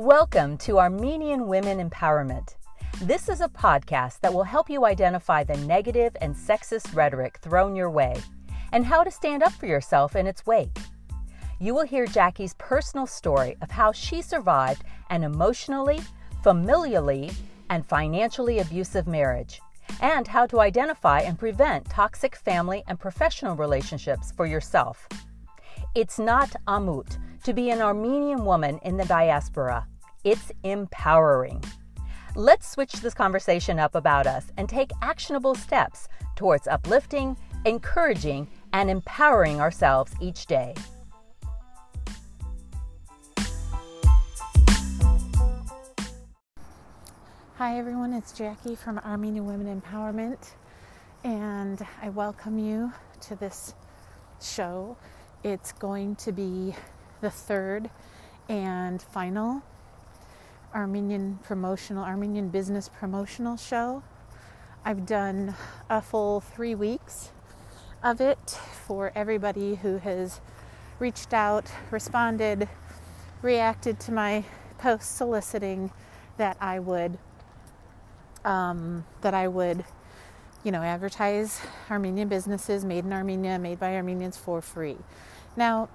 Welcome to Armenian Women Empowerment. This is a podcast that will help you identify the negative and sexist rhetoric thrown your way and how to stand up for yourself in its wake. You will hear Jackie's personal story of how she survived an emotionally, familially, and financially abusive marriage, and how to identify and prevent toxic family and professional relationships for yourself. It's not amut to be an Armenian woman in the diaspora. It's empowering. Let's switch this conversation up about us and take actionable steps towards uplifting, encouraging, and empowering ourselves each day. Hi, everyone, it's Jackie from Armenian Women Empowerment, and I welcome you to this show. It's going to be the third and final Armenian promotional, Armenian business promotional show. I've done a full three weeks of it for everybody who has reached out, responded, reacted to my post soliciting that I would um, that I would, you know, advertise Armenian businesses made in Armenia, made by Armenians for free. Now,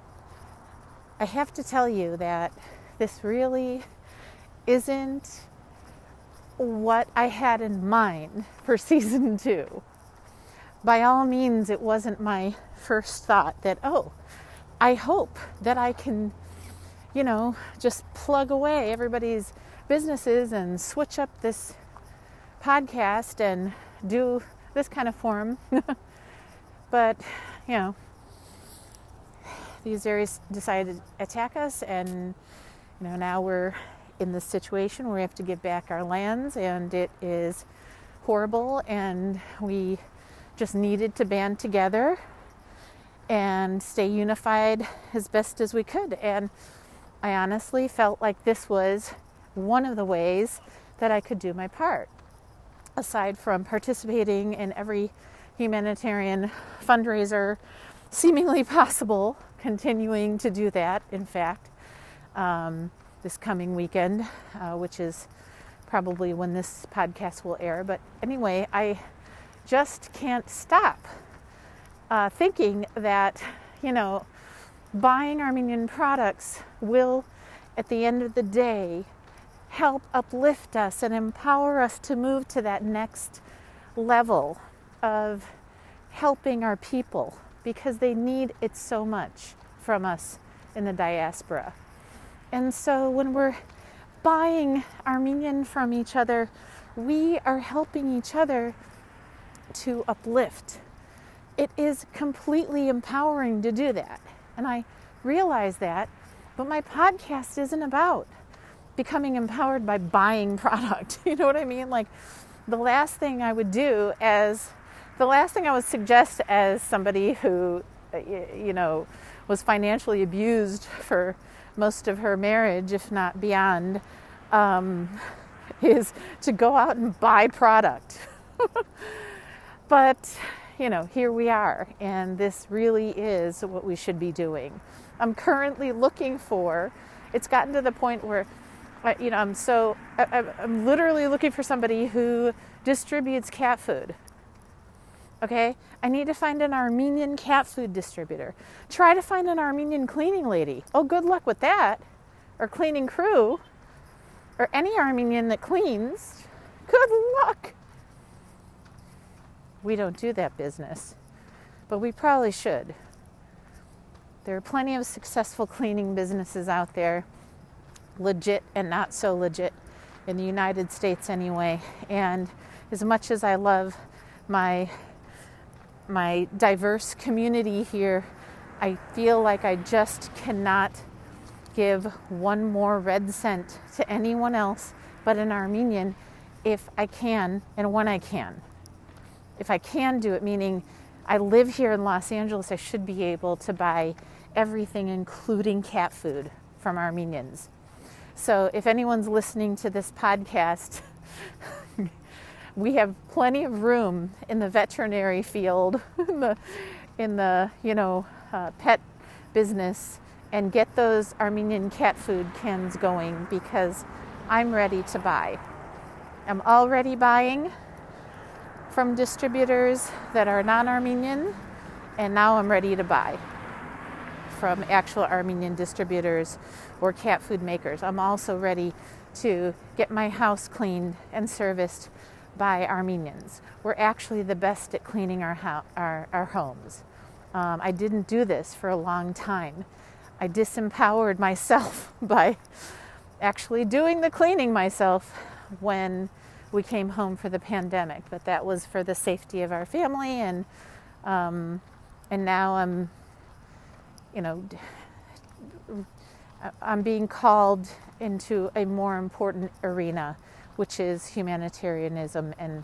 I have to tell you that this really isn't what I had in mind for season two. By all means, it wasn't my first thought that, oh, I hope that I can, you know, just plug away everybody's businesses and switch up this podcast and do this kind of form. but, you know, these Azeris decided to attack us, and you know now we're in this situation where we have to give back our lands, and it is horrible, and we just needed to band together and stay unified as best as we could. And I honestly felt like this was one of the ways that I could do my part, aside from participating in every humanitarian fundraiser seemingly possible continuing to do that, in fact, um, this coming weekend, uh, which is probably when this podcast will air. But anyway, I just can't stop uh, thinking that, you know, buying Armenian products will, at the end of the day, help uplift us and empower us to move to that next level of helping our people because they need it so much from us in the diaspora. And so when we're buying Armenian from each other, we are helping each other to uplift. It is completely empowering to do that. And I realize that, but my podcast isn't about becoming empowered by buying product. You know what I mean? Like the last thing I would do as the last thing I would suggest as somebody who, uh, you know, was financially abused for most of her marriage, if not beyond, um, is to go out and buy product. but, you know, here we are, and this really is what we should be doing. I'm currently looking for, it's gotten to the point where, you know, I'm so, I, I'm literally looking for somebody who distributes cat food Okay? I need to find an Armenian cat food distributor. Try to find an Armenian cleaning lady. Oh, good luck with that. Or cleaning crew. Or any Armenian that cleans. Good luck. We don't do that business, but we probably should. There are plenty of successful cleaning businesses out there, legit and not so legit, in the United States anyway. And as much as I love my my diverse community here, I feel like I just cannot give one more red cent to anyone else but an Armenian if I can and when I can. If I can do it, meaning I live here in Los Angeles, I should be able to buy everything, including cat food, from Armenians. So if anyone's listening to this podcast, we have plenty of room in the veterinary field, in the, in the you know, uh, pet business and get those Armenian cat food cans going because I'm ready to buy. I'm already buying from distributors that are non Armenian, and now I'm ready to buy from actual Armenian distributors or cat food makers. I'm also ready to get my house cleaned and serviced by Armenians. We're actually the best at cleaning our, ho- our, our, homes. Um, I didn't do this for a long time. I disempowered myself by actually doing the cleaning myself when we came home for the pandemic, but that was for the safety of our family and um, and now I'm you know, I'm being called into a more important arena, which is humanitarianism and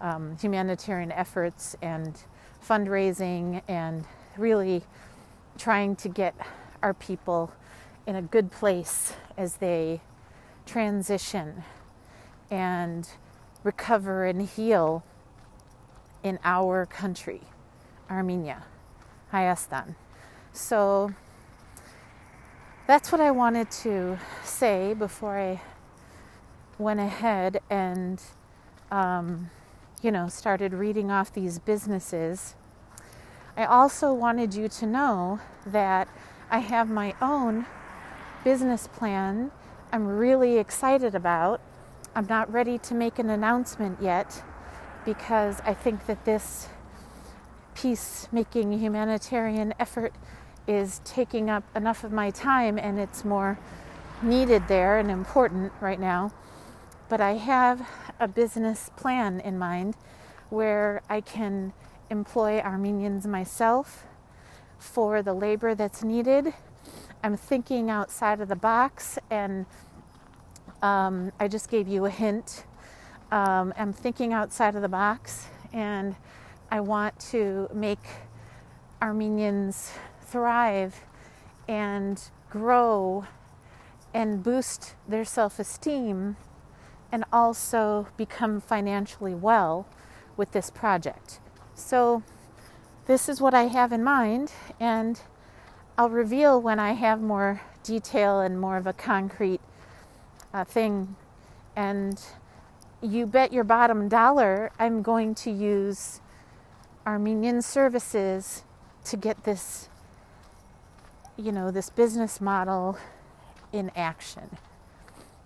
um, humanitarian efforts and fundraising and really trying to get our people in a good place as they transition and recover and heal in our country, Armenia, Hayastan. So that's what I wanted to say before I went ahead and, um, you know, started reading off these businesses. I also wanted you to know that I have my own business plan I'm really excited about. I'm not ready to make an announcement yet because I think that this peacemaking humanitarian effort is taking up enough of my time and it's more needed there and important right now. But I have a business plan in mind where I can employ Armenians myself for the labor that's needed. I'm thinking outside of the box, and um, I just gave you a hint. Um, I'm thinking outside of the box, and I want to make Armenians thrive and grow and boost their self esteem and also become financially well with this project. So, this is what I have in mind, and I'll reveal when I have more detail and more of a concrete uh, thing. And you bet your bottom dollar I'm going to use Armenian services to get this you know, this business model in action.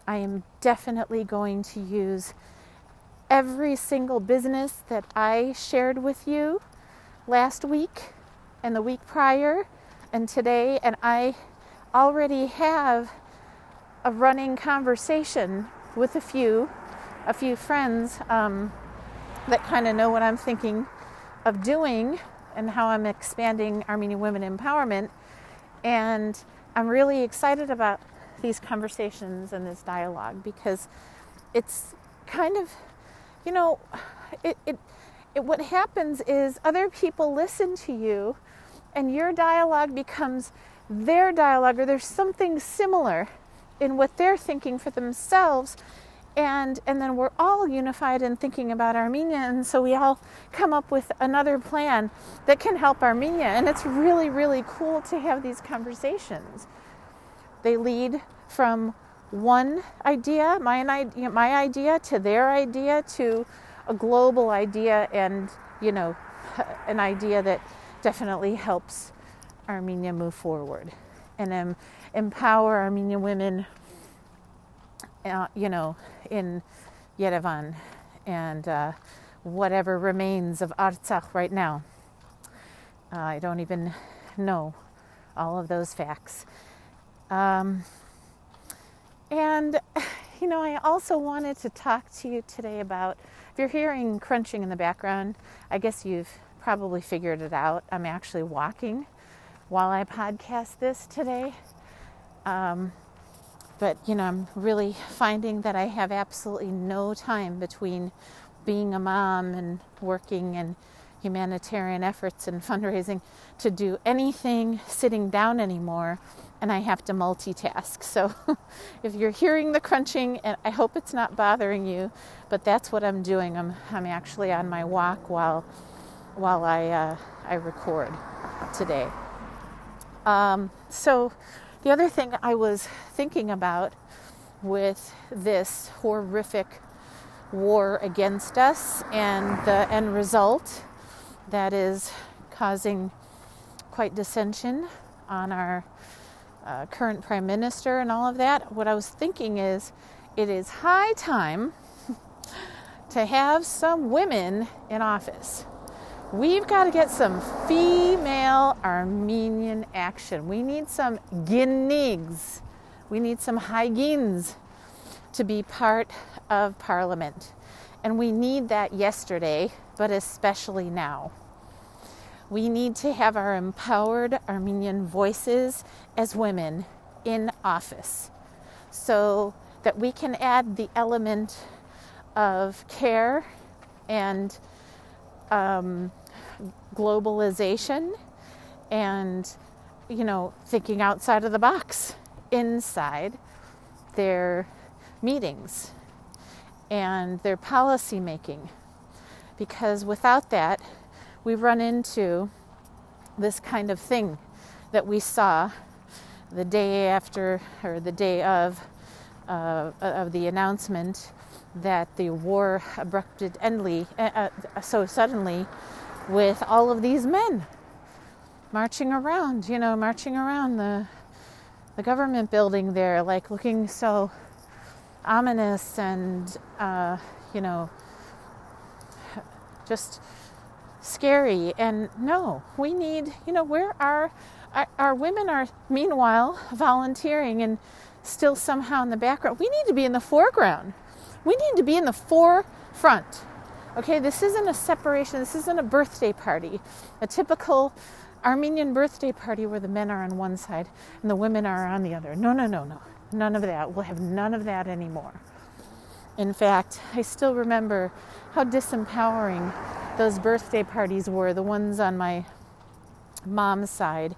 I am definitely going to use every single business that I shared with you last week and the week prior and today, and I already have a running conversation with a few, a few friends um, that kind of know what I'm thinking of doing and how I'm expanding Armenian women empowerment. And I'm really excited about these conversations and this dialogue because it's kind of, you know, it, it, it, what happens is other people listen to you and your dialogue becomes their dialogue or there's something similar in what they're thinking for themselves. And and then we're all unified in thinking about Armenia. And so we all come up with another plan that can help Armenia. And it's really really cool to have these conversations they lead from one idea my my idea to their idea to a global idea and you know an idea that definitely helps Armenia move forward and um, empower Armenian women uh, you know, in Yerevan and uh, whatever remains of Artsakh right now. Uh, I don't even know all of those facts. Um, and, you know, I also wanted to talk to you today about if you're hearing crunching in the background, I guess you've probably figured it out. I'm actually walking while I podcast this today. Um, but you know, I'm really finding that I have absolutely no time between being a mom and working and humanitarian efforts and fundraising to do anything sitting down anymore and I have to multitask. So if you're hearing the crunching and I hope it's not bothering you, but that's what I'm doing. I'm I'm actually on my walk while while I uh, I record today. Um, so, the other thing I was thinking about with this horrific war against us and the end result that is causing quite dissension on our uh, current prime minister and all of that, what I was thinking is it is high time to have some women in office. We've got to get some female Armenian action. We need some guineas. We need some hygiens to be part of Parliament. And we need that yesterday, but especially now. We need to have our empowered Armenian voices as women in office so that we can add the element of care and um, globalization and, you know, thinking outside of the box inside their meetings and their policy making. Because without that, we run into this kind of thing that we saw the day after or the day of uh, of the announcement that the war abrupted endly uh, uh, so suddenly with all of these men marching around, you know, marching around the the government building there, like looking so ominous and uh, you know just scary. And no, we need, you know, where are our, our women are meanwhile volunteering and still somehow in the background. We need to be in the foreground. We need to be in the forefront. Okay, this isn't a separation, this isn't a birthday party, a typical Armenian birthday party where the men are on one side and the women are on the other. No, no, no, no. None of that. We'll have none of that anymore. In fact, I still remember how disempowering those birthday parties were the ones on my mom's side,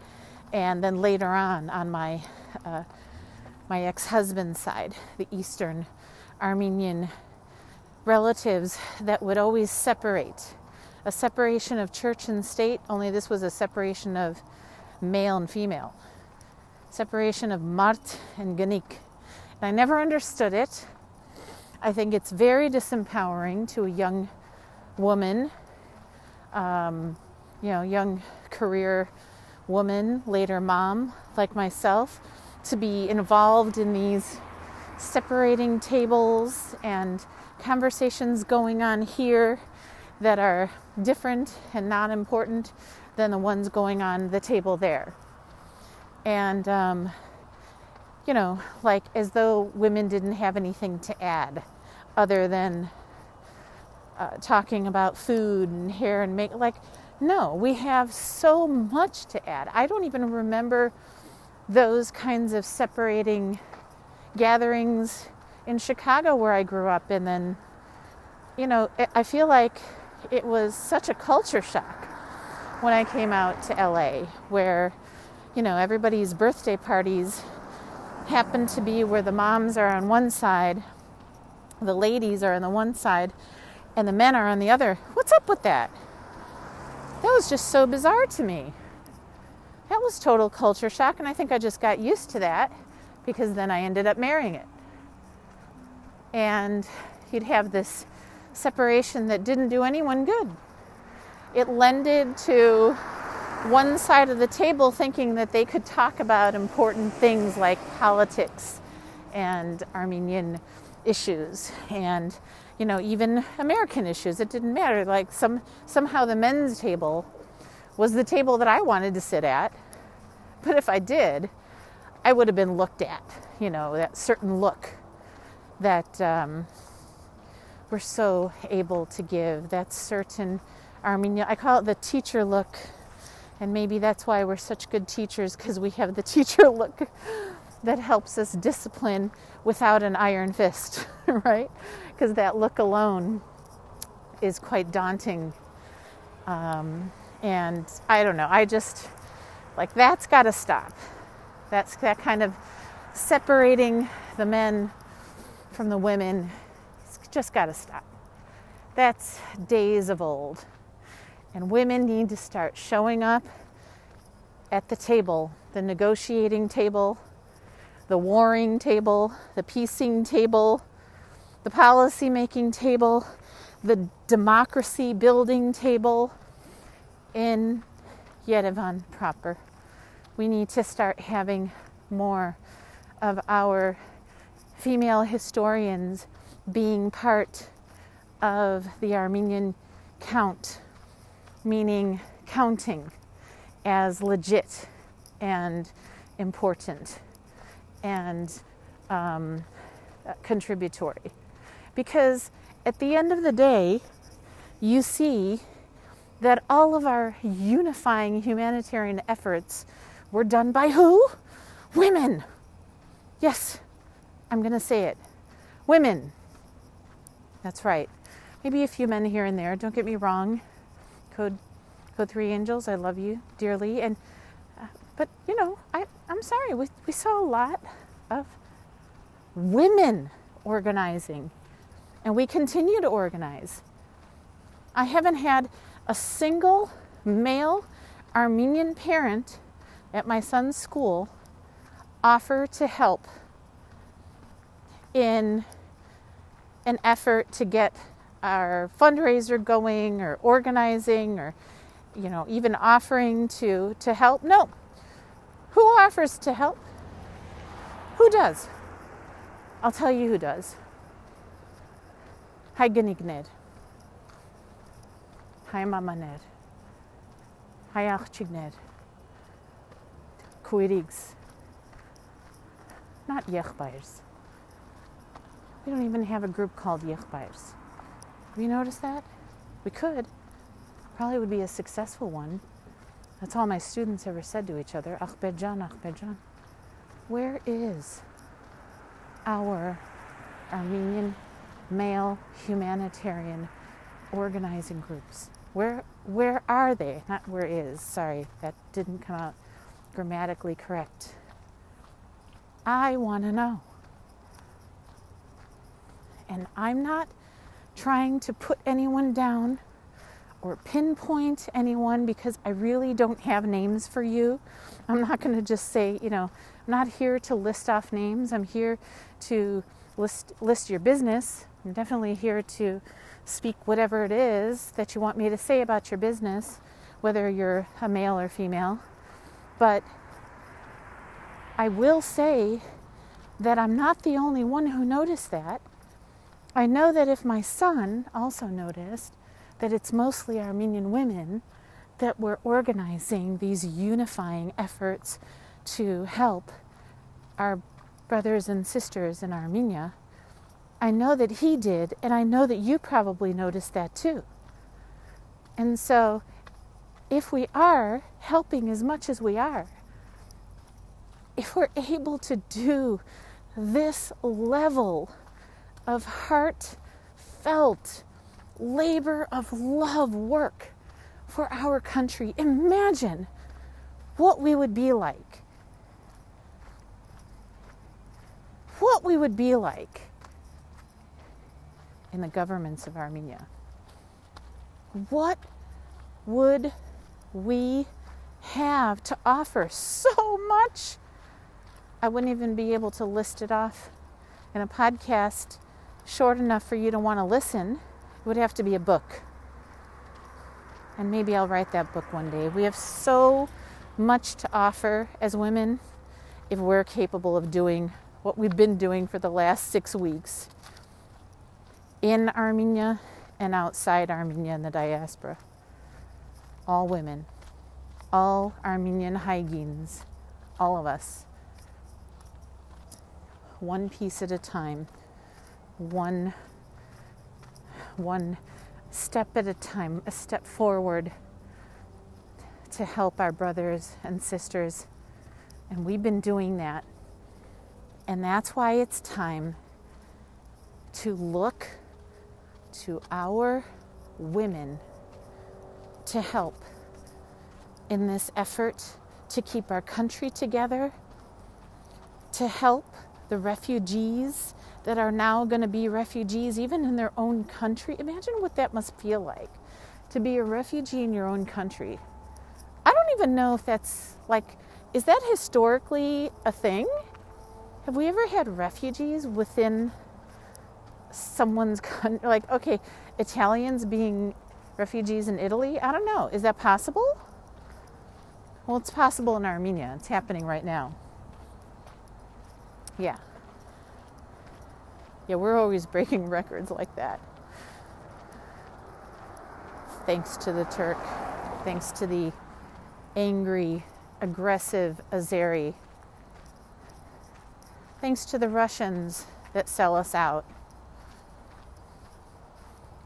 and then later on on my uh, my ex-husband's side, the Eastern Armenian relatives that would always separate a separation of church and state, only this was a separation of male and female, separation of Mart and Ganik. And I never understood it. I think it's very disempowering to a young woman, um, you know, young career woman, later mom like myself, to be involved in these separating tables and conversations going on here that are different and not important than the ones going on the table there. And um, you know, like as though women didn't have anything to add other than uh, talking about food and hair and make like no we have so much to add. I don't even remember those kinds of separating gatherings in chicago where i grew up. And then you know i feel like it was such a culture shock when i came out to la where you know everybody's birthday parties happen to be where the moms are on one side the ladies are on the one side and the men are on the other. What's up with that? That was just so bizarre to me. That was total culture shock, and I think I just got used to that because then I ended up marrying it. And you'd have this separation that didn't do anyone good. It lended to one side of the table thinking that they could talk about important things like politics and Armenian issues and you know even American issues. It didn't matter. Like some somehow the men's table was the table that I wanted to sit at, but if I did, I would have been looked at. You know that certain look that um, we're so able to give. That certain Armenian. I call it the teacher look. And maybe that's why we're such good teachers because we have the teacher look that helps us discipline without an iron fist, right? Because that look alone is quite daunting. Um, and I don't know, I just like that's got to stop. That's that kind of separating the men from the women. It's just got to stop. That's days of old. And women need to start showing up at the table, the negotiating table, the warring table, the peacing table, the policy making table, the democracy building table in Yerevan proper. We need to start having more of our female historians being part of the Armenian count, meaning counting as legit and important and um, contributory. Because at the end of the day, you see that all of our unifying humanitarian efforts were done by who? Women. Yes, I'm going to say it. Women. That's right. Maybe a few men here and there. Don't get me wrong. Code, Code Three Angels, I love you dearly. And uh, but you know, I I'm sorry. We we saw a lot of women organizing, and we continue to organize. I haven't had a single male Armenian parent at my son's school offer to help in an effort to get our fundraiser going or organizing or you know even offering to to help. No. Who offers to help? Who does? I'll tell you who does hi gnigned hi mamaned hi achchigned kuirigs not yechbires we don't even have a group called Yechbairs. Have you noticed that? We could. Probably would be a successful one. That's all my students ever said to each other. Akhbejan, Akhbejan. Where is our Armenian male humanitarian organizing groups? Where where are they? Not where is. Sorry, that didn't come out grammatically correct. I want to know. And I'm not trying to put anyone down or pinpoint anyone because I really don't have names for you. I'm not going to just say, you know, I'm not here to list off names. I'm here to list list your business. I'm definitely here to speak whatever it is that you want me to say about your business, whether you're a male or female. But I will say that I'm not the only one who noticed that. I know that if my son also noticed that it's mostly Armenian women that were organizing these unifying efforts to help our brothers and sisters in Armenia, I know that he did, and I know that you probably noticed that too. And so, if we are helping as much as we are, if we're able to do this level of heartfelt labor of love work for our country. Imagine what we would be like. What we would be like in the governments of Armenia. What would we have to offer? So much. I wouldn't even be able to list it off in a podcast short enough for you to want to listen, it would have to be a book. And maybe I'll write that book one day. We have so much to offer as women if we're capable of doing what we've been doing for the last six weeks in Armenia and outside Armenia in the diaspora. All women, all Armenian Hygienes, all of us, one piece at a time one one step at a time, a step forward to help our brothers and sisters. And we've been doing that. And that's why it's time to look to our women to help in this effort to keep our country together, to help the refugees that are now going to be refugees, even in their own country. Imagine what that must feel like to be a refugee in your own country. I don't even know if that's like, is that historically a thing? Have we ever had refugees within someone's country? Like, okay, Italians being refugees in Italy? I don't know. Is that possible? Well, it's possible in Armenia. It's happening right now. Yeah. Yeah, we're always breaking records like that. Thanks to the Turk, thanks to the angry, aggressive Azeri, thanks to the Russians that sell us out.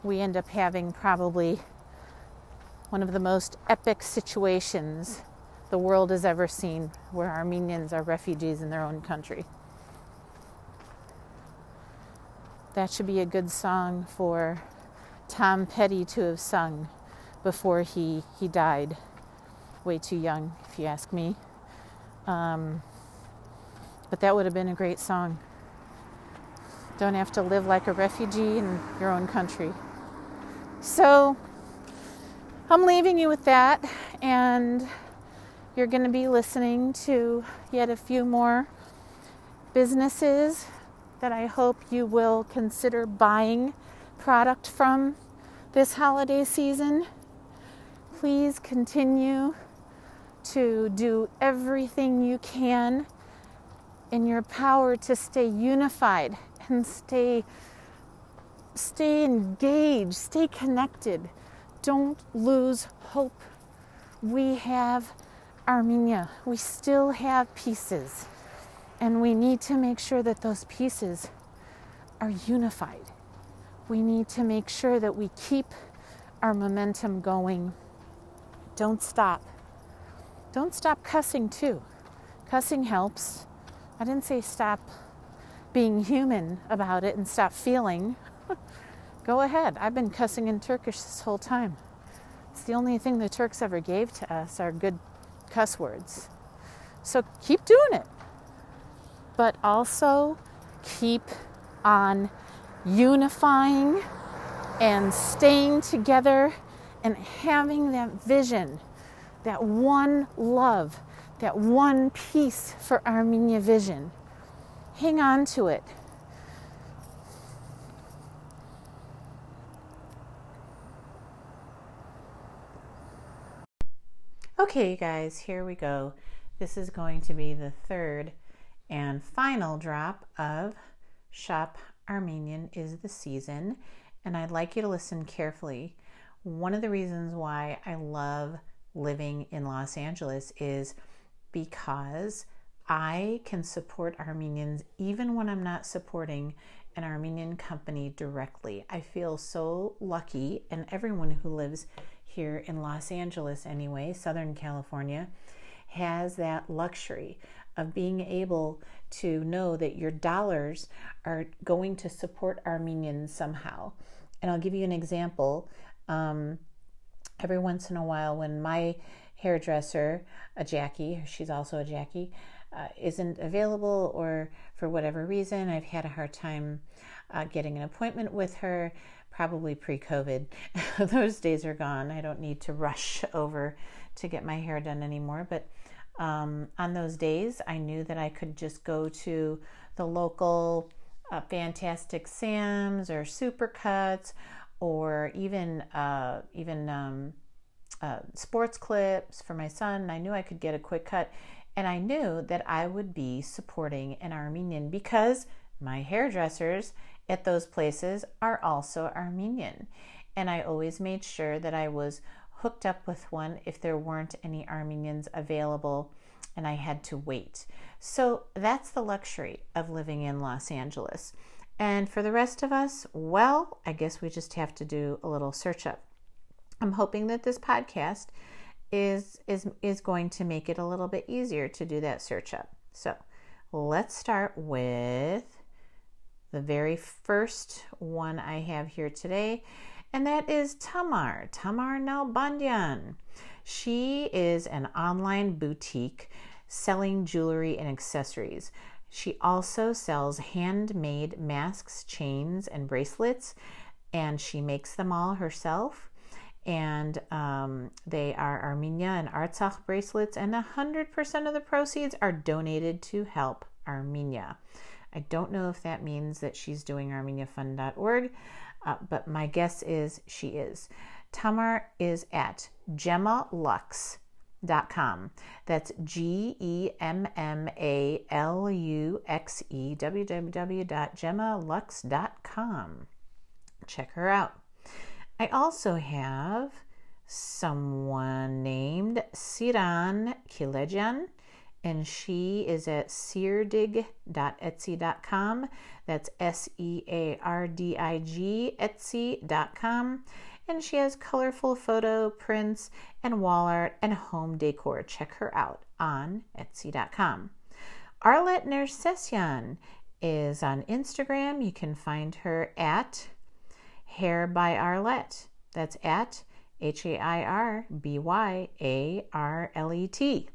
We end up having probably one of the most epic situations the world has ever seen where Armenians are refugees in their own country. That should be a good song for Tom Petty to have sung before he, he died. Way too young, if you ask me. Um, but that would have been a great song. Don't have to live like a refugee in your own country. So, I'm leaving you with that, and you're going to be listening to yet a few more businesses that I hope you will consider buying product from this holiday season. Please continue to do everything you can in your power to stay unified and stay stay engaged, stay connected. Don't lose hope. We have Armenia. We still have pieces, and we need to make sure that those pieces are unified. We need to make sure that we keep our momentum going. Don't stop. Don't stop cussing, too. Cussing helps. I didn't say stop being human about it and stop feeling. Go ahead. I've been cussing in Turkish this whole time. It's the only thing the Turks ever gave to us are good cuss words. So keep doing it. But also keep on unifying and staying together and having that vision, that one love, that one peace for Armenia vision. Hang on to it. Okay, you guys, here we go. This is going to be the third and final drop of Shop Armenian is the season, and I'd like you to listen carefully. One of the reasons why I love living in Los Angeles is because I can support Armenians even when I'm not supporting an Armenian company directly. I feel so lucky, and everyone who lives here in Los Angeles, anyway, Southern California, has that luxury of being able to know that your dollars are going to support Armenians somehow. And I'll give you an example. Um, every once in a while, when my hairdresser, a Jackie, she's also a Jackie, uh, isn't available or for whatever reason, I've had a hard time uh, getting an appointment with her probably pre COVID. Those days are gone. I don't need to rush over to get my hair done anymore. But um, on those days, I knew that I could just go to the local uh, Fantastic Sam's or Supercuts or even uh, even um, uh, sports clips for my son. I knew I could get a quick cut, and I knew that I would be supporting an Armenian because my hairdressers at those places are also Armenian. And I always made sure that I was hooked up with one if there weren't any Armenians available and I had to wait. So that's the luxury of living in Los Angeles. And for the rest of us, well, I guess we just have to do a little search up. I'm hoping that this podcast is is is going to make it a little bit easier to do that search up. So, let's start with the very first one I have here today, and that is Tamar, Tamar Nalbandian. She is an online boutique selling jewelry and accessories. She also sells handmade masks, chains, and bracelets, and she makes them all herself. and um, they are Armenia and Artsakh bracelets, and 100% of the proceeds are donated to help Armenia. I don't know if that means that she's doing ArmeniaFund.org, uh, but my guess is she is. Tamar is at gemmaluxe.com. That's G E M M A L U X E, www.gemmaluxe.com. Check her out. I also have someone named Siran Kilejan, and she is at seardig.etsy.com. That's S E A R D I G, Etsy.com. And she has colorful photo prints and wall art and home decor. Check her out on Etsy.com. Arlette Nersessian is on Instagram. You can find her at Hair by Arlette. That's at H A I R B Y A R L E T.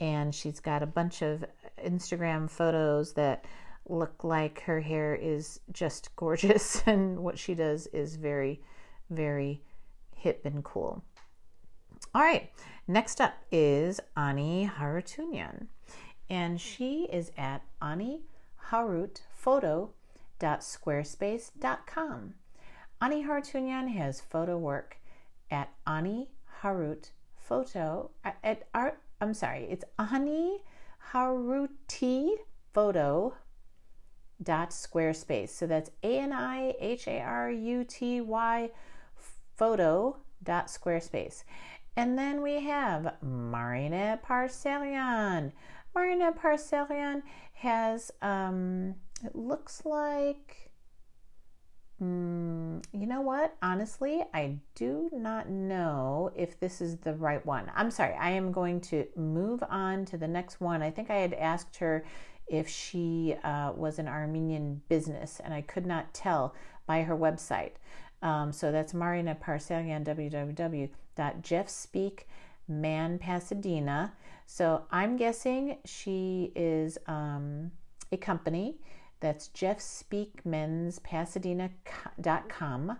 And she's got a bunch of Instagram photos that look like her hair is just gorgeous, and what she does is very, very hip and cool. All right, next up is Ani Harutyunyan, and she is at aniharutphoto.squarespace.com. Ani Harutyunyan has photo work at Ani Harut Photo at art. I'm sorry, it's Ani Haruti Photo dot squarespace. So that's A N I H A R U T Y photo dot squarespace. And then we have Marina Parselian. Marina Parselian has um, it looks like Mm, you know what? Honestly, I do not know if this is the right one. I'm sorry. I am going to move on to the next one. I think I had asked her if she uh, was an Armenian business, and I could not tell by her website. Um, so that's Marina Parselian, www.jeffspeakmanpasadena. So I'm guessing she is um, a company that's jeffspeakmanspasadena.com.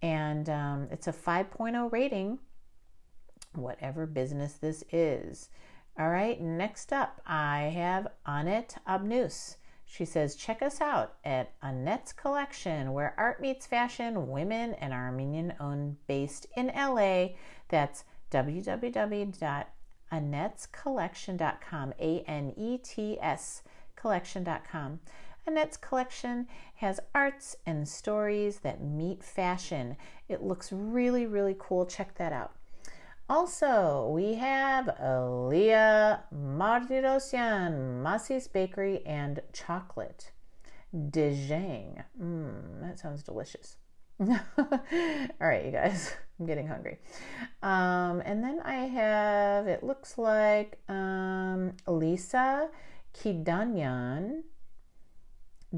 And um, it's a 5.0 rating, whatever business this is. All right, next up, I have Annette Abnus. She says, check us out at Annette's Collection, where art meets fashion, women and Armenian owned, based in LA. That's www.annettscollection.com, A N E T S collection.com. Annette's collection has arts and stories that meet fashion. It looks really, really cool. Check that out. Also, we have Leah Martirosyan, Massey's Bakery and Chocolate. Dejang. Mmm, that sounds delicious. All right, you guys, I'm getting hungry. Um, and then I have, it looks like um, Lisa Kidanyan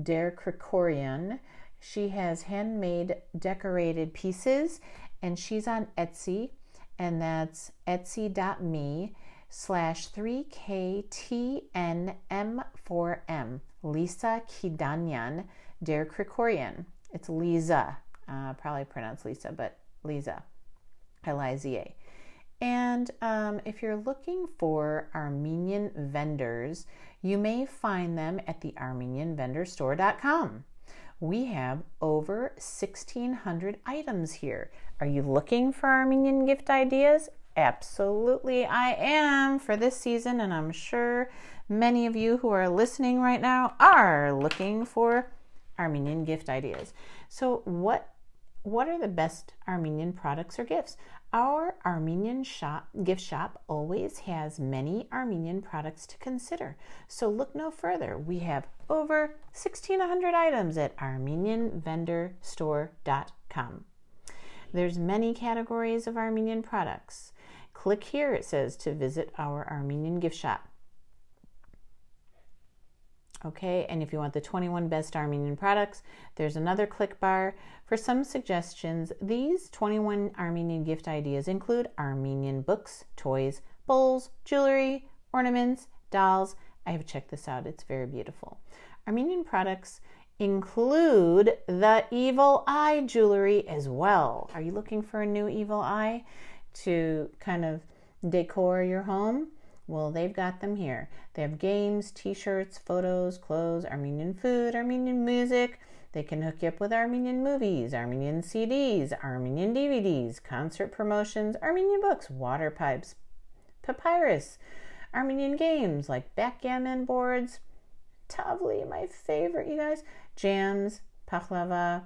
Der Krikorian. She has handmade decorated pieces and she's on Etsy, and that's etsy.me slash 3KTNM4M. Lisa Kidanyan Der Krikorian. It's Lisa. Uh, probably pronounced Lisa, but Lisa. L I Z A. And um, if you're looking for Armenian vendors, you may find them at the ArmenianVendorStore.com. We have over 1,600 items here. Are you looking for Armenian gift ideas? Absolutely, I am for this season, and I'm sure many of you who are listening right now are looking for Armenian gift ideas. So, what what are the best Armenian products or gifts? Our Armenian shop, gift shop always has many Armenian products to consider. So look no further. We have over 1600 items at armenianvendorstore.com. There's many categories of Armenian products. Click here it says to visit our Armenian gift shop. Okay, and if you want the 21 best Armenian products, there's another click bar. For some suggestions, these 21 Armenian gift ideas include Armenian books, toys, bowls, jewelry, ornaments, dolls. I have checked this out, it's very beautiful. Armenian products include the evil eye jewelry as well. Are you looking for a new evil eye to kind of decor your home? Well, they've got them here. They have games, t shirts, photos, clothes, Armenian food, Armenian music. They can hook you up with Armenian movies, Armenian CDs, Armenian DVDs, concert promotions, Armenian books, water pipes, papyrus, Armenian games like backgammon boards, Tavli, my favorite, you guys, jams, pachlava,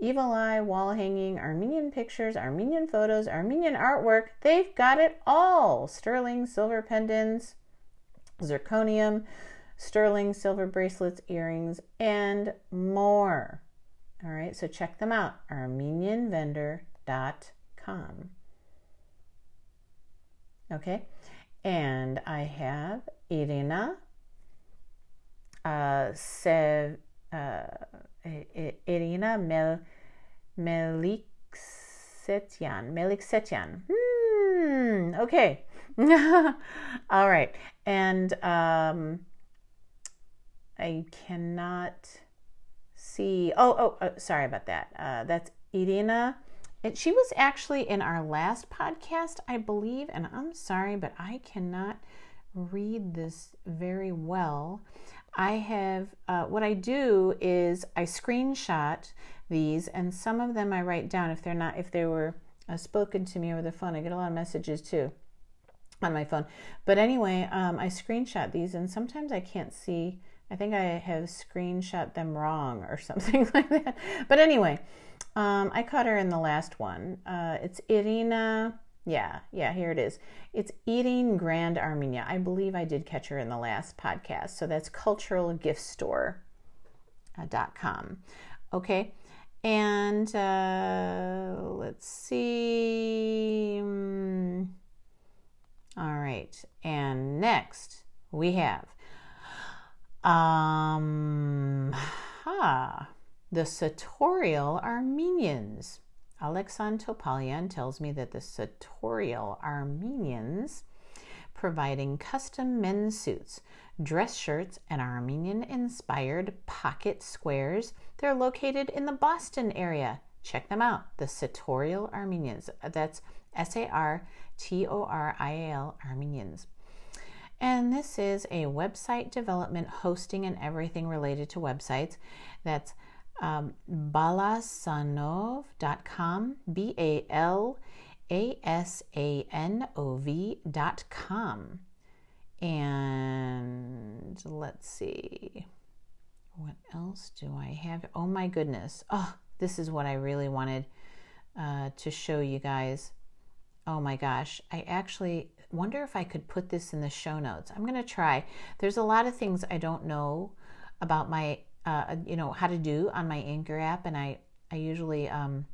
evil eye, wall hanging, Armenian pictures, Armenian photos, Armenian artwork. They've got it all. Sterling silver pendants, zirconium, sterling silver bracelets, earrings, and more. All right, so check them out armenianvendor.com. Okay, and I have Irina uh, Sev, uh, Irina Mel. Meliksetian. Hmm, okay. All right. And um, I cannot see. Oh, oh, oh sorry about that. Uh, that's Irina. And she was actually in our last podcast, I believe. And I'm sorry, but I cannot read this very well. I have, uh, what I do is I screenshot these and some of them I write down if they're not, if they were uh, spoken to me over the phone. I get a lot of messages too on my phone. But anyway, um, I screenshot these and sometimes I can't see. I think I have screenshot them wrong or something like that. But anyway, um, I caught her in the last one. Uh, it's Irina yeah, yeah, here it is. It's Eating Grand Armenia. I believe I did catch her in the last podcast. So that's culturalgiftstore.com. Okay. And uh, let's see. Mm, all right. And next we have um, ha, the Sartorial Armenians. Alexan Topalian tells me that the Sartorial Armenians providing custom men's suits, dress shirts, and Armenian inspired pocket squares. They're located in the Boston area. Check them out. The Sartorial Armenians. That's S A R T O R I A L Armenians. And this is a website development, hosting, and everything related to websites. That's um, balasanov.com, B A L A S A N O V.com. And let's see, what else do I have? Oh my goodness. Oh, this is what I really wanted uh, to show you guys. Oh my gosh. I actually wonder if I could put this in the show notes. I'm going to try. There's a lot of things I don't know about my uh, you know how to do on my Anchor app, and I I usually um,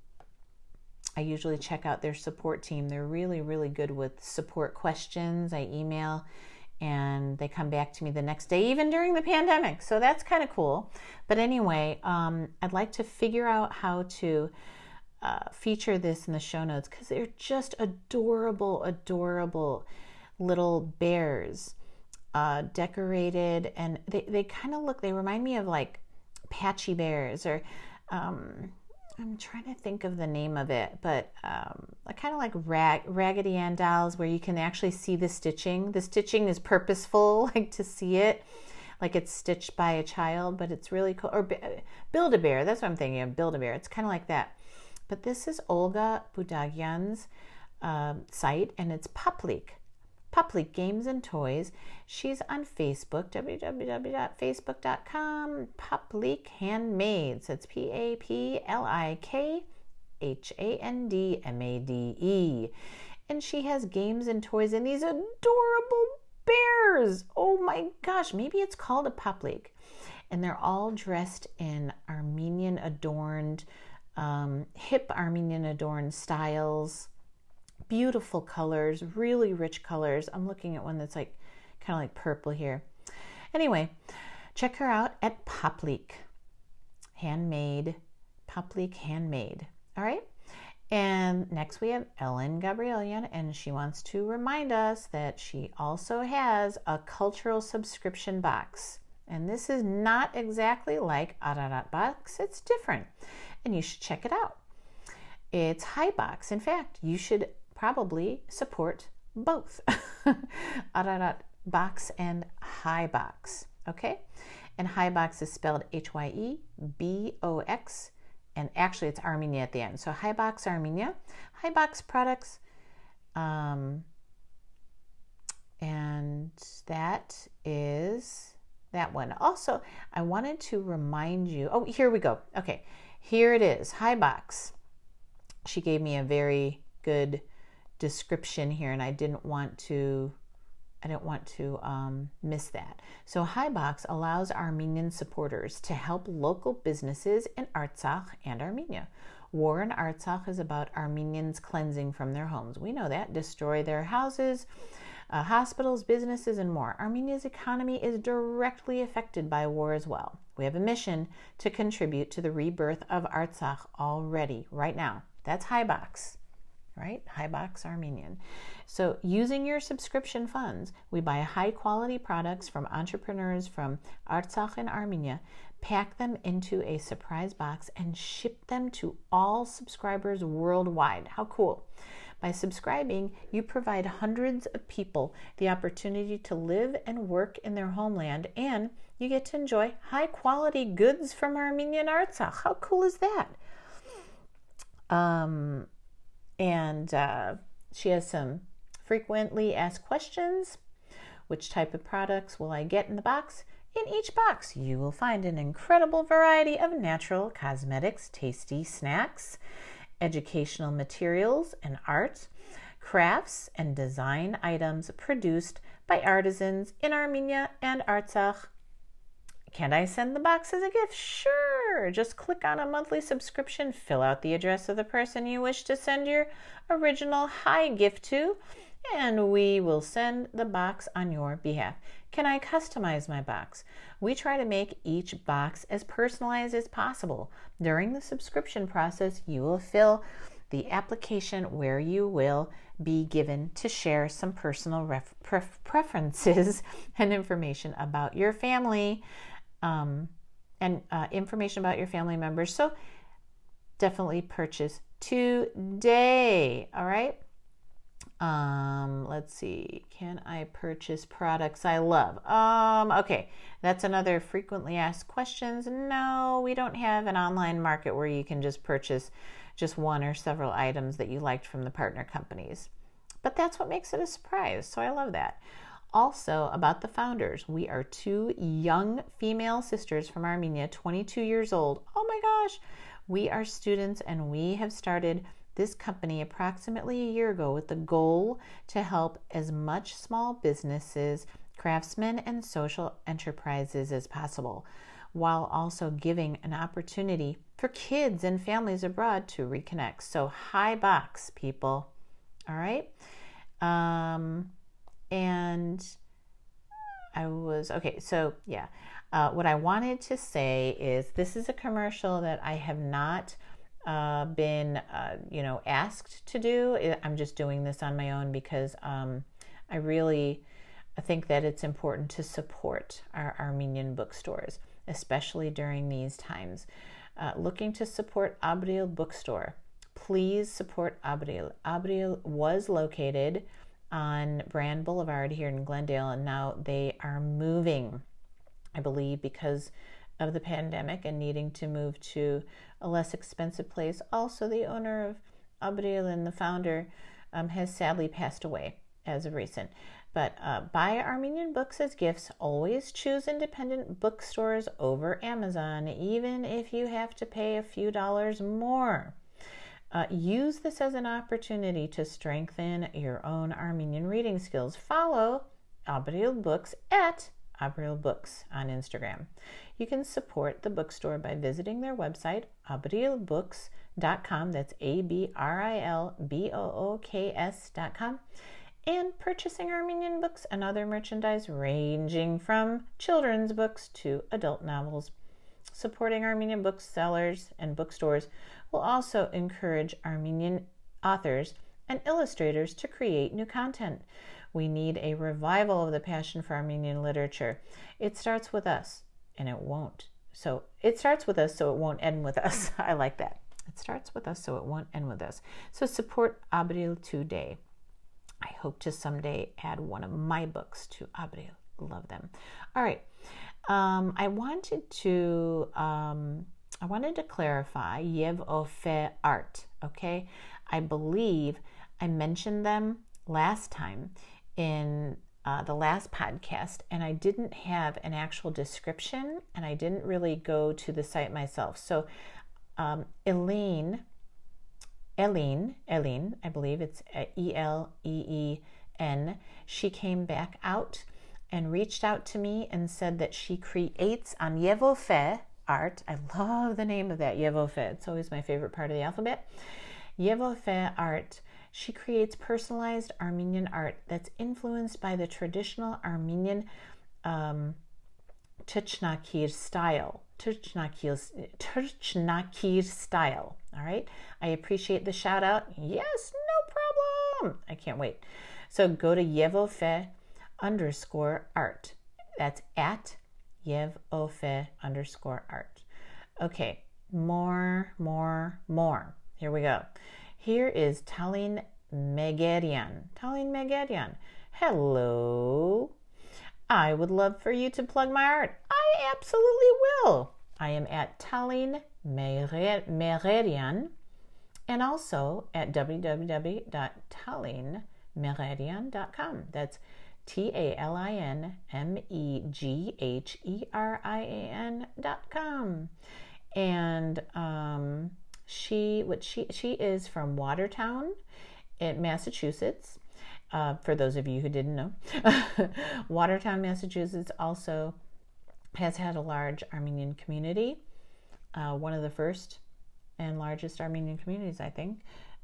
I usually check out their support team. They're really really good with support questions. I email and they come back to me the next day, even during the pandemic. So that's kind of cool. But anyway, um, I'd like to figure out how to uh, feature this in the show notes because they're just adorable, adorable little bears uh, decorated and they, they kind of look, they remind me of like patchy bears or um, I'm trying to think of the name of it, but um, kind of like rag, Raggedy Ann dolls where you can actually see the stitching. The stitching is purposeful, like to see it, like it's stitched by a child, but it's really cool. Or Build a Bear, that's what I'm thinking of, Build a Bear. It's kind of like that. But this is Olga Budagyan's um, site, and it's Paplik. Paplik Games and Toys. She's on Facebook, www.facebook.com, Paplik Handmade. So it's P A P L I K H A N D M A D E. And she has games and toys and these adorable bears. Oh my gosh, maybe it's called a Paplik. And they're all dressed in Armenian adorned, um, hip Armenian adorned styles beautiful colors, really rich colors. I'm looking at one that's like kind of like purple here. Anyway, check her out at Paplik. Handmade, Paplik Handmade. All right. And next we have Ellen Gabrielian, and she wants to remind us that she also has a cultural subscription box. And this is not exactly like Ararat Box, it's different. And you should check it out. It's HyeBox. In fact, you should probably support both Ararat Box and HyeBox. Okay? And HyeBox is spelled H Y E B O X, and actually it's Armenia at the end. So high HyeBox Armenia. HyeBox products. Um, and that is that one. Also, I wanted to remind you. Oh, here we go. Okay, here it is. HyeBox. She gave me a very good description here, and I didn't want to. I didn't want to um, miss that. So, HyeBox allows Armenian supporters to help local businesses in Artsakh and Armenia. War in Artsakh is about Armenians cleansing from their homes. We know that. Destroy their houses, uh, hospitals, businesses, and more. Armenia's economy is directly affected by war as well. We have a mission to contribute to the rebirth of Artsakh already, right now. That's HyeBox, right? HyeBox Armenian. So, using your subscription funds, we buy high quality products from entrepreneurs from Artsakh and Armenia, pack them into a surprise box, and ship them to all subscribers worldwide. How cool! By subscribing, you provide hundreds of people the opportunity to live and work in their homeland, and you get to enjoy high quality goods from Armenian Artsakh. How cool is that? Um, and uh, she has some frequently asked questions. Which type of products will I get in the box? In each box, you will find an incredible variety of natural cosmetics, tasty snacks, educational materials and art, crafts and design items produced by artisans in Armenia and Artsakh. Can I send the box as a gift? Sure. Just click on a monthly subscription, fill out the address of the person you wish to send your original high gift to, and we will send the box on your behalf. Can I customize my box? We try to make each box as personalized as possible. During the subscription process, you will fill the application where you will be given to share some personal ref- pref- preferences and information about your family um, and uh, information about your family members. So definitely purchase today. All right. Um, let's see. Can I purchase products I love? Um, okay, that's another frequently asked questions. No, we don't have an online market where you can just purchase just one or several items that you liked from the partner companies. But that's what makes it a surprise. So I love that. Also, about the founders, we are two young female sisters from Armenia, 22 years old. Oh my gosh, we are students and we have started this company approximately a year ago with the goal to help as much small businesses, craftsmen, and social enterprises as possible, while also giving an opportunity for kids and families abroad to reconnect. So, high HyeBox, people. All right. Um, and I was okay. So, yeah, uh, what I wanted to say is this is a commercial that I have not uh, been, uh, you know, asked to do. I'm just doing this on my own because um, I really think that it's important to support our Armenian bookstores, especially during these times. Uh, looking to support Abril Bookstore, please support Abril. Abril was located on Brand Boulevard here in Glendale, and now they are moving, I believe, because of the pandemic and needing to move to a less expensive place. Also, the owner of Abril and the founder um, has sadly passed away as of recent. But uh, buy Armenian books as gifts. Always choose independent bookstores over Amazon, even if you have to pay a few dollars more. Uh, use this as an opportunity to strengthen your own Armenian reading skills. Follow Abril Books at Abril Books on Instagram. You can support the bookstore by visiting their website, abrilbooks.com. That's A B R I L B O O K S.com. And purchasing Armenian books and other merchandise ranging from children's books to adult novels. Supporting Armenian booksellers and bookstores will also encourage Armenian authors and illustrators to create new content. We need a revival of the passion for Armenian literature. It starts with us, and it won't. So it starts with us, so it won't end with us. I like that. It starts with us, so it won't end with us. So support Abril today. I hope to someday add one of my books to Abril. Love them. All right. Um, I wanted to um, I wanted to clarify Yev Ofe art. Okay, I believe I mentioned them last time in uh, the last podcast, and I didn't have an actual description, and I didn't really go to the site myself. So, um, Elaine, Eileen, Eileen, I believe it's E L E E N, she came back out and reached out to me and said that she creates on Yevofe art. I love the name of that, Yevofe. It's always my favorite part of the alphabet. Yevofe art. She creates personalized Armenian art that's influenced by the traditional Armenian um, style. Tuchnakir, style. All right. I appreciate the shout out. Yes, no problem. I can't wait. So go to Yevofe underscore art. That's at Yev Ofe underscore art. Okay, more, more, more. Here we go. Here is Talin Megherian. Talin Megherian. Hello. I would love for you to plug my art. I absolutely will. I am at Talin Megherian and also at www.talinmegherian.com. That's T A L I N M E G H E R I A N dot com. And um, she, what she, she is from Watertown, in Massachusetts. Uh, for those of you who didn't know, Watertown, Massachusetts also has had a large Armenian community, uh, one of the first and largest Armenian communities, I think.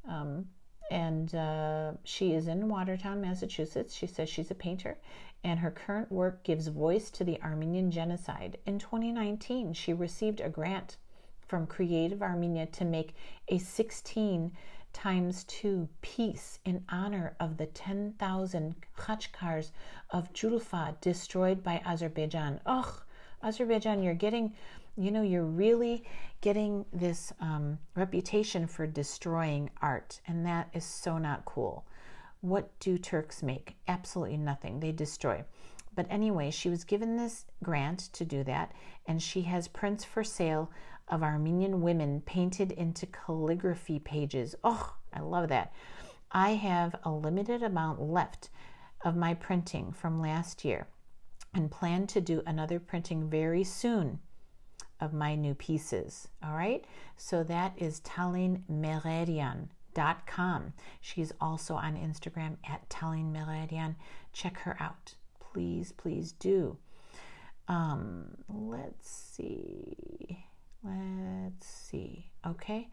Um, and uh, she is in Watertown, Massachusetts. She says she's a painter, and her current work gives voice to the Armenian genocide. In 2019, she received a grant from Creative Armenia to make a 16 times 2 piece in honor of the 10,000 khachkars of Julfa destroyed by Azerbaijan. Ugh, Azerbaijan, you're getting you know, you're really getting this um, reputation for destroying art, and that is so not cool. What do Turks make? Absolutely nothing. They destroy. But anyway, she was given this grant to do that, and she has prints for sale of Armenian women painted into calligraphy pages. Oh, I love that. I have a limited amount left of my printing from last year and plan to do another printing very soon of my new pieces. All right, so that is talinmegherian.com. She's also on Instagram at talinmegherian. Check her out. Please, please do. Um, let's see. Let's see. Okay.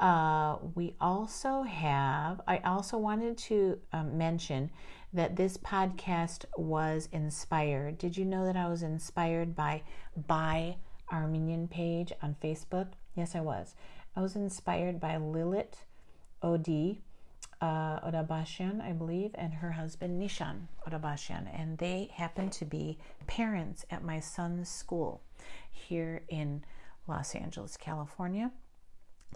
Uh, we also have, I also wanted to um, mention that this podcast was inspired. Did you know that I was inspired by by Armenian page on Facebook. Yes, I was. I was inspired by Lilith Odi uh, Odabashian, I believe, and her husband Nishan Odabashian, and they happen to be parents at my son's school here in Los Angeles, California.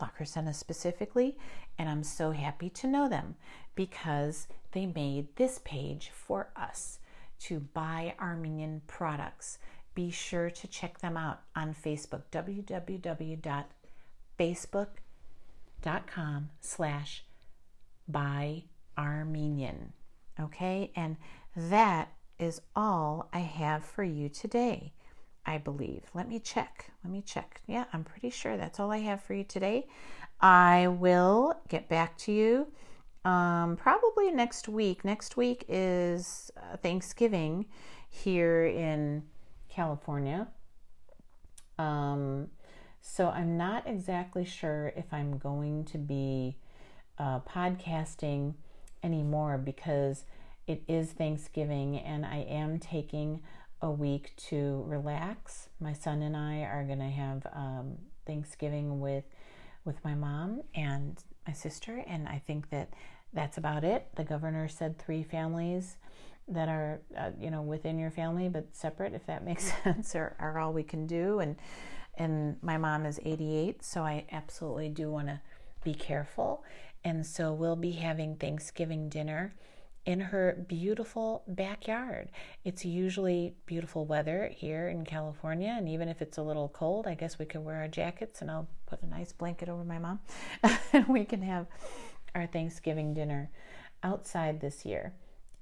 La Crescenta specifically, and I'm so happy to know them because they made this page for us to buy Armenian products be sure to check them out on Facebook, www.facebook.com slash by Armenian. Okay, and that is all I have for you today, I believe. Let me check. Let me check. Yeah, I'm pretty sure that's all I have for you today. I will get back to you um, probably next week. Next week is uh, Thanksgiving here in California. Um, so I'm not exactly sure if I'm going to be uh, podcasting anymore because it is Thanksgiving and I am taking a week to relax. My son and I are going to have um, Thanksgiving with with my mom and my sister, and I think that that's about it. The governor said three families that are, uh, you know, within your family but separate, if that makes sense, are, are all we can do. And and my mom is 88, so I absolutely do want to be careful. And so we'll be having Thanksgiving dinner in her beautiful backyard. It's usually beautiful weather here in California, and even if it's a little cold, I guess we could wear our jackets and I'll put a nice blanket over my mom and we can have our Thanksgiving dinner outside this year.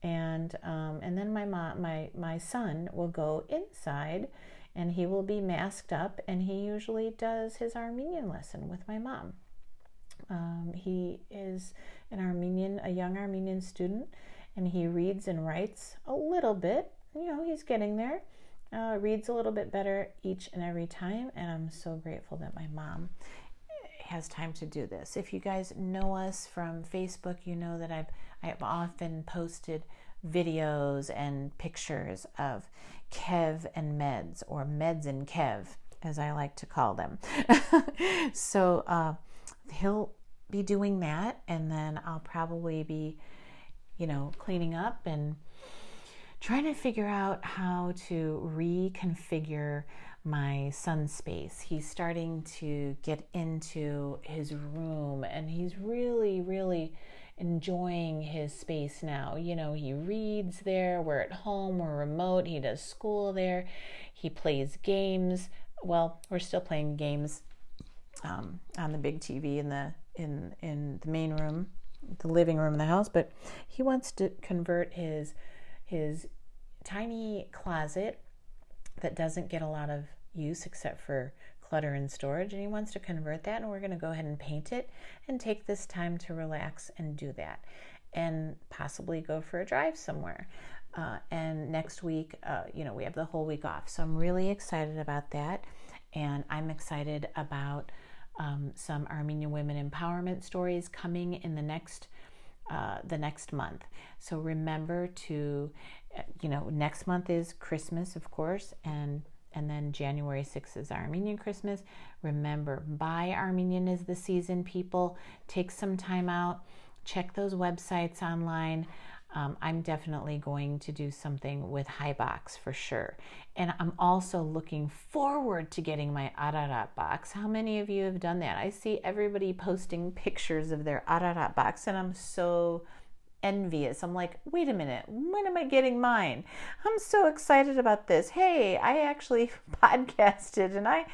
And um, and then my mom, my my son will go inside, and he will be masked up, and he usually does his Armenian lesson with my mom. Um, he is an Armenian, a young Armenian student, and he reads and writes a little bit. You know, he's getting there. Uh, reads a little bit better each and every time, and I'm so grateful that my mom has time to do this. If you guys know us from Facebook, you know that I've I've often posted videos and pictures of Kev and Meds, or Meds and Kev, as I like to call them. so uh, he'll be doing that, and then I'll probably be, you know, cleaning up and trying to figure out how to reconfigure my son's space. He's starting to get into his room and he's really, really enjoying his space now. You know, he reads there, we're at home, we're remote, he does school there, he plays games. Well, we're still playing games um, on the big TV in the in in the main room, the living room in the house, but he wants to convert his his tiny closet that doesn't get a lot of use except for clutter and storage and he wants to convert that and we're going to go ahead and paint it and take this time to relax and do that and possibly go for a drive somewhere. Uh, and next week uh, you know we have the whole week off so i'm really excited about that and i'm excited about um, some armenian women empowerment stories coming in the next uh, the next month. So remember to uh, you know next month is christmas of course and and then January 6th is Armenian Christmas. Remember, buy Armenian is the season, people. Take some time out, check those websites online. Um, I'm definitely going to do something with HyeBox for sure. And I'm also looking forward to getting my Ararat box. How many of you have done that? I see everybody posting pictures of their Ararat box, and I'm so envious. I'm like, wait a minute, when am I getting mine? I'm so excited about this. Hey, I actually podcasted and I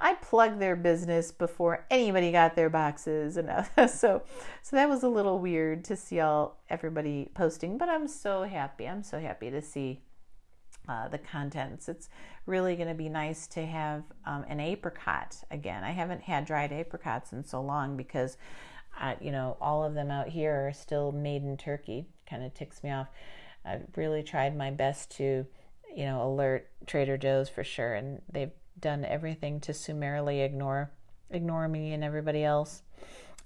I plugged their business before anybody got their boxes and so so that was a little weird to see all everybody posting, but I'm so happy. I'm so happy to see uh, the contents. It's really going to be nice to have um, an apricot again. I haven't had dried apricots in so long because you know, all of them out here are still made in Turkey. Kind of ticks me off. I've really tried my best to, you know, alert Trader Joe's for sure, and they've done everything to summarily ignore ignore me and everybody else.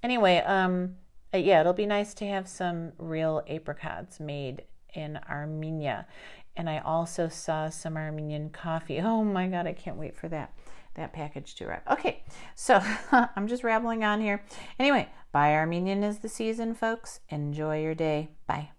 Anyway, um, uh, yeah, it'll be nice to have some real apricots made in Armenia. And I also saw some Armenian coffee. Oh my God, I can't wait for that that package to arrive. Okay, so I'm just rambling on here. Anyway, buy Armenian is the season, folks. Enjoy your day. Bye.